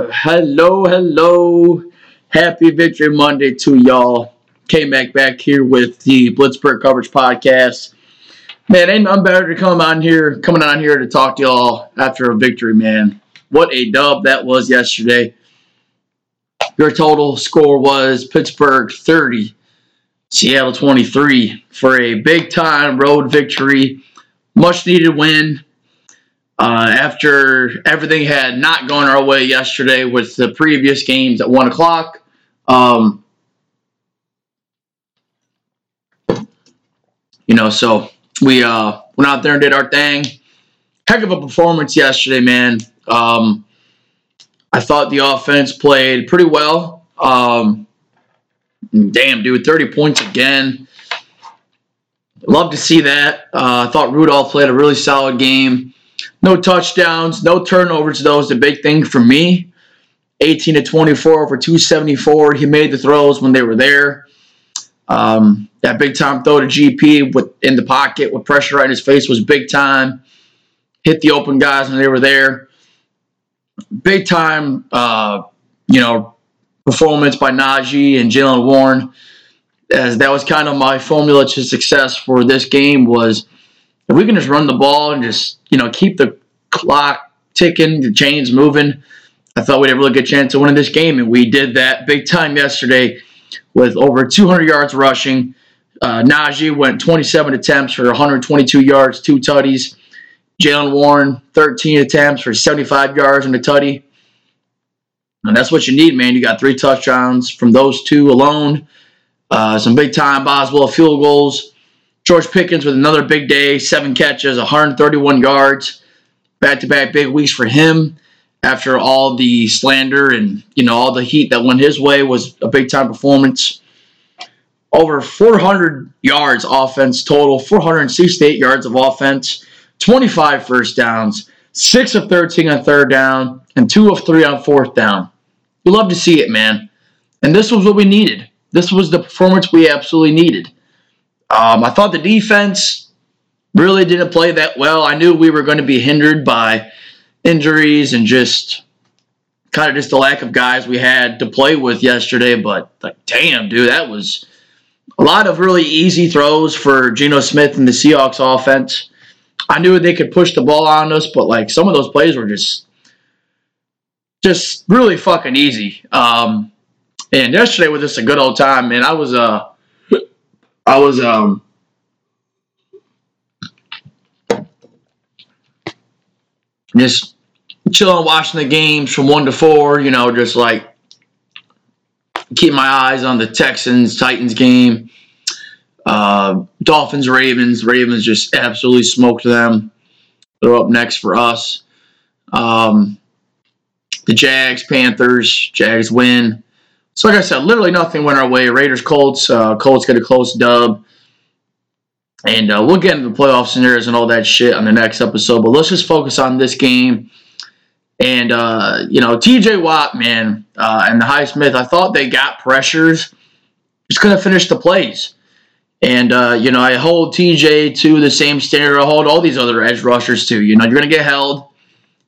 hello, hello. Happy Victory Monday to y'all. K Mac back here with the Blitzburg Coverage Podcast. Man, ain't nothing better to come on here, coming on here to talk to y'all after a victory, man. What a dub that was yesterday. Your total score was Pittsburgh 30, Seattle 23 for a big time road victory. Much needed win. Uh, after everything had not gone our way yesterday with the previous games at 1 o'clock. Um, you know, so we uh, went out there and did our thing. Heck of a performance yesterday, man. Um, I thought the offense played pretty well. Um, damn, dude, 30 points again. Love to see that. Uh, I thought Rudolph played a really solid game. No touchdowns, no turnovers. That was the big thing for me. 18 to 24 for 274. He made the throws when they were there. Um, that big time throw to GP with in the pocket with pressure right in his face was big time. Hit the open guys when they were there. Big time, uh, you know, performance by Najee and Jaylen Warren. As that was kind of my formula to success for this game was if we can just run the ball and just you know keep the clock ticking, the chains moving, I thought we'd have a really good chance of winning this game, and we did that big time yesterday with over 200 yards rushing. Uh, Najee went 27 attempts for 122 yards, two tutties. Jaylen Warren 13 attempts for 75 yards and a tutty. And that's what you need, man. You got three touchdowns from those two alone. Uh, some big time Boswell field goals. George Pickens with another big day, seven catches, 131 yards. Back to back big weeks for him after all the slander and you know all the heat that went his way was a big time performance. Over 400 yards offense total, 468 yards of offense, 25 first downs, 6 of 13 on third down, and 2 of 3 on fourth down. We love to see it, man. And this was what we needed. This was the performance we absolutely needed. Um, I thought the defense really didn't play that well. I knew we were going to be hindered by injuries and just kind of just the lack of guys we had to play with yesterday. But like, damn, dude, that was a lot of really easy throws for Geno Smith and the Seahawks offense. I knew they could push the ball on us, but like some of those plays were just just really fucking easy. Um, and yesterday was just a good old time, man. I was uh I was um just chilling, watching the games from one to four. You know, just like keep my eyes on the Texans Titans game. Uh, Dolphins Ravens. Ravens just absolutely smoked them. They're up next for us. Um, the Jags Panthers. Jags win. So like I said, literally nothing went our way. Raiders Colts. Uh, Colts get a close dub. And uh, we'll get into the playoff scenarios and all that shit on the next episode. But let's just focus on this game. And, uh, you know, TJ Watt, man, uh, and the Highsmith, I thought they got pressures. Just couldn't finish the plays. And, uh, you know, I hold TJ to the same standard I hold all these other edge rushers to. You know, you're going to get held.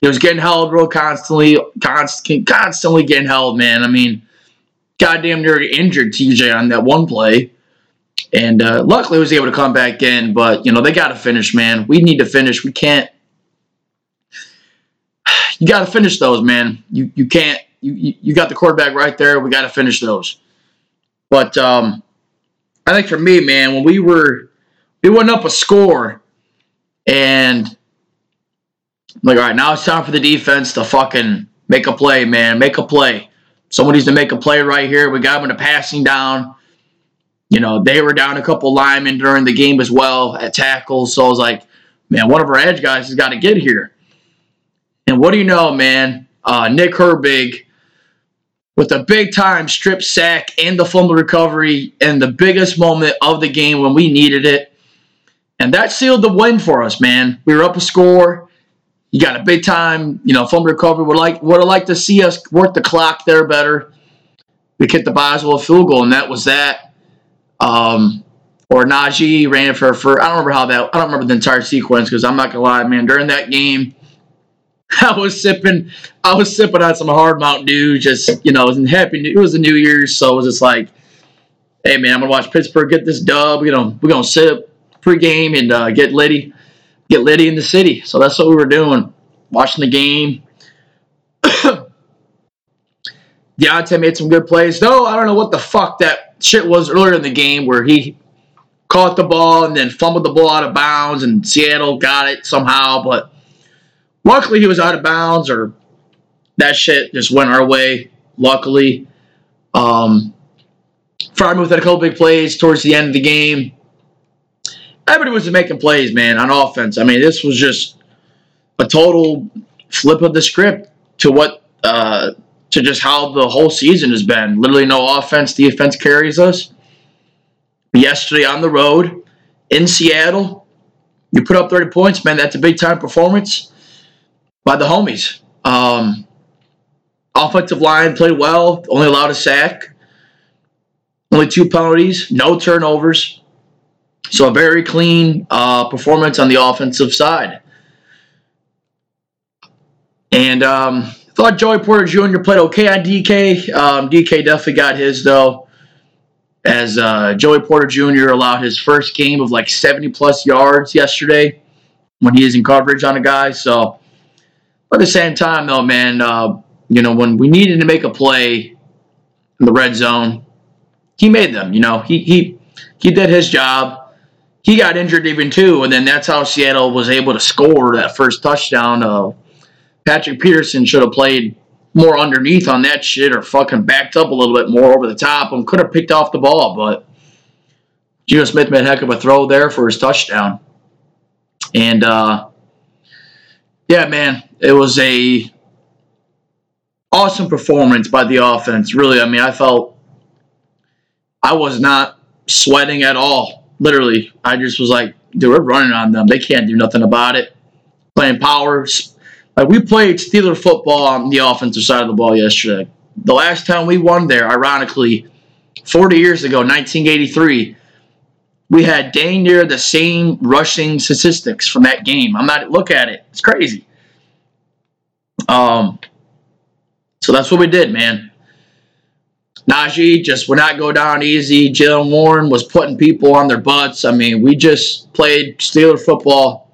He was getting held real constantly, const- constantly getting held, man. I mean, goddamn near injured TJ on that one play. And uh, luckily, was able to come back in. But you know, they got to finish, man. We need to finish. We can't. You got to finish those, man. You you can't. You you got the quarterback right there. We got to finish those. But um, I think for me, man, when we were we went up a score, and I'm like, all right, now it's time for the defense to fucking make a play, man. Make a play. Someone needs to make a play right here. We got them in a passing down. You know, they were down a couple linemen during the game as well at tackles. So I was like, man, one of our edge guys has got to get here. And what do you know, man? Uh, Nick Herbig with a big time strip sack and the fumble recovery and the biggest moment of the game when we needed it. And that sealed the win for us, man. We were up a score. You got a big time, you know, fumble recovery. Would like would have liked to see us work the clock there better. We kicked the Boswell field goal, and that was that. Um, or Najee ran it for, for I don't remember how that I don't remember the entire sequence because I'm not gonna lie, man. During that game, I was sipping, I was sipping on some hard Mountain Dew. Just you know, it was happy. It was the New Year's, so it was just like, hey man, I'm gonna watch Pittsburgh get this dub. You know, we're gonna sip pregame and uh, get Liddy, get Liddy in the city. So that's what we were doing, watching the game. Diontae made some good plays. Though I don't know what the fuck that shit was earlier in the game where he caught the ball and then fumbled the ball out of bounds and Seattle got it somehow. But luckily he was out of bounds or that shit just went our way. Luckily. Um, Freiermuth had a couple big plays towards the end of the game. Everybody was making plays, man, on offense. I mean, this was just a total flip of the script to what uh, to just how the whole season has been. Literally no offense, defense carries us. Yesterday on the road in Seattle, you put up 30 points, man. That's a big time performance by the homies. Um, offensive line played well, only allowed a sack, only two penalties, no turnovers. So a very clean uh, performance on the offensive side. And um, Thought Joey Porter Jr. played okay on DK. Um, DK definitely got his though, as uh, Joey Porter Jr. allowed his first game of like 70 plus yards yesterday when he is in coverage on a guy. So, but at the same time though, man, uh, you know when we needed to make a play in the red zone, he made them. You know he he he did his job. He got injured even too, and then that's how Seattle was able to score that first touchdown. Uh, Patrick Peterson should have played more underneath on that shit or fucking backed up a little bit more over the top and could have picked off the ball, but Geno Smith made a heck of a throw there for his touchdown. And uh, yeah, man, it was a awesome performance by the offense. Really, I mean, I felt I was not sweating at all. Literally, I just was like, dude, we're running on them. They can't do nothing about it. Playing power, like we played Steeler football on the offensive side of the ball yesterday. The last time we won there, ironically, 40 years ago, 1983, we had dang near the same rushing statistics from that game. I'm not look at it. It's crazy. Um so that's what we did, man. Najee just would not go down easy. Jaylen Warren was putting people on their butts. I mean, we just played Steeler football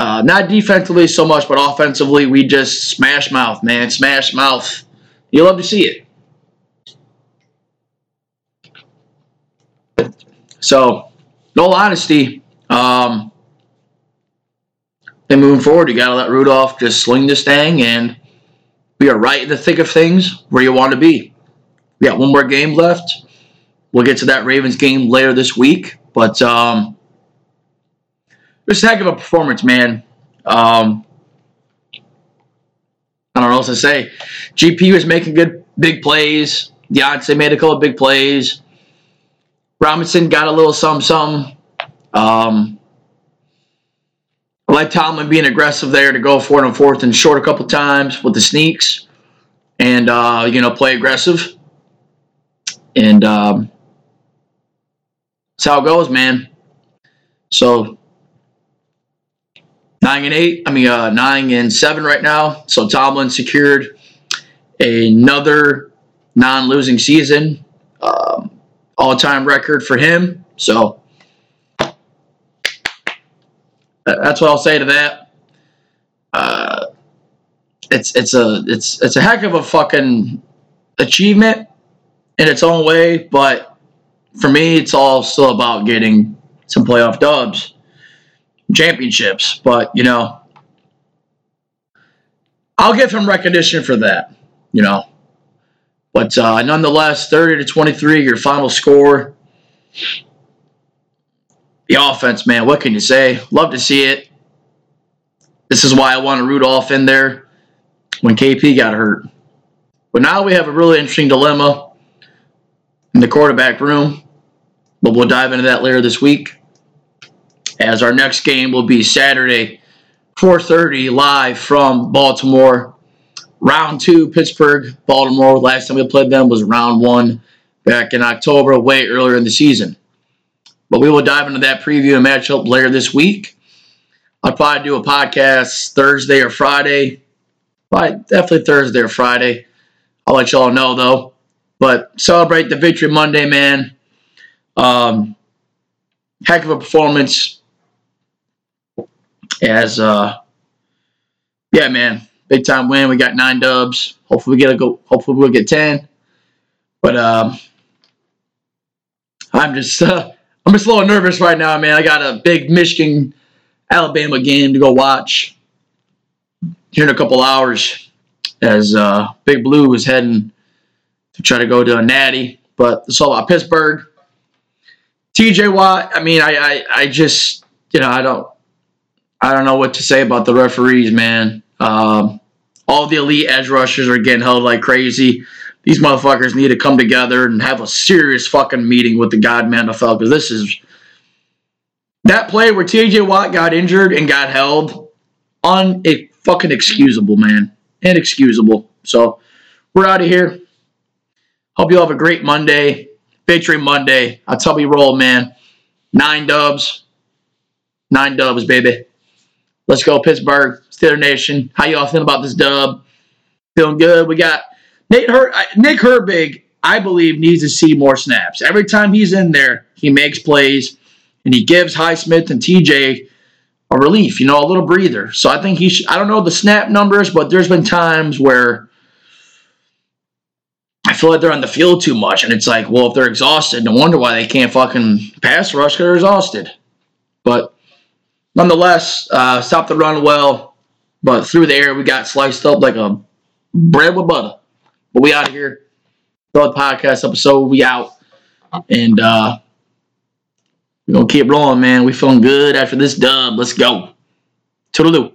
uh, not defensively so much, but offensively, we just smash mouth, man. Smash mouth. You love to see it. So, in all honesty, um, and moving forward, you got to let Rudolph just sling this thing, and we are right in the thick of things where you want to be. We got one more game left. We'll get to that Ravens game later this week, but um, a heck of a performance, man. Um, I don't know what else to say. GP was making good big plays. Diontae made a couple of big plays. Robinson got a little some some. Um, I like Tomlin being aggressive there to go for it on fourth and short a couple times with the sneaks, and uh, you know play aggressive. And um, that's how it goes, man. So nine and eight. I mean, uh, nine and seven right now. So Tomlin secured another non-losing season, um, all-time record for him. So that's what I'll say to that. Uh, it's it's a it's it's a heck of a fucking achievement in its own way, but for me, it's all still about getting some playoff dubs championships. But, you know, I'll give him recognition for that, you know. But uh, nonetheless, 30 to 23, your final score. The offense, man, what can you say? Love to see it. This is why I wanted Rudolph in there when KP got hurt. But now we have a really interesting dilemma in the quarterback room. But we'll dive into that later this week as our next game will be Saturday, 4:30 live from Baltimore. Round two, Pittsburgh, Baltimore. Last time we played them was round one back in October, way earlier in the season. But we will dive into that preview and matchup later this week. I'll probably do a podcast Thursday or Friday. Probably definitely Thursday or Friday. I'll let y'all know though. But celebrate the victory Monday, man. Um, heck of a performance. As uh, yeah, man, big time win. We got nine dubs. Hopefully we get a go. Hopefully we'll get ten. But um, I'm just uh, I'm just a little nervous right now, man. I got a big Michigan Alabama game to go watch here in a couple hours as uh, Big Blue is heading to try to go to a natty. But it's all about Pittsburgh. TJ Watt, I mean, I, I, I just, you know, I don't, I don't know what to say about the referees, man. Um, all the elite edge rushers are getting held like crazy. These motherfuckers need to come together and have a serious fucking meeting with the Godman NFL because this is that play where TJ Watt got injured and got held on a fucking excusable, man. Inexcusable. So we're out of here. Hope you all have a great Monday. Victory Monday. That's how we roll, man. Nine dubs. Nine dubs, baby. Let's go, Pittsburgh. Steeler Nation. How y'all feeling about this dub? Feeling good. We got Nate Her- Nick Herbig, I believe, needs to see more snaps. Every time he's in there, he makes plays and he gives Highsmith and TJ a relief, you know, a little breather. So I think he should, I don't know the snap numbers, but there's been times where I feel like they're on the field too much. And it's like, well, if they're exhausted, no wonder why they can't fucking pass rush because they're exhausted. But nonetheless, uh, stopped the run well. But through the air, we got sliced up like a bread with butter. But we out of here. Third podcast episode. We out. And uh, we're going to keep rolling, man. We feeling good after this dub. Let's go. Toodaloo.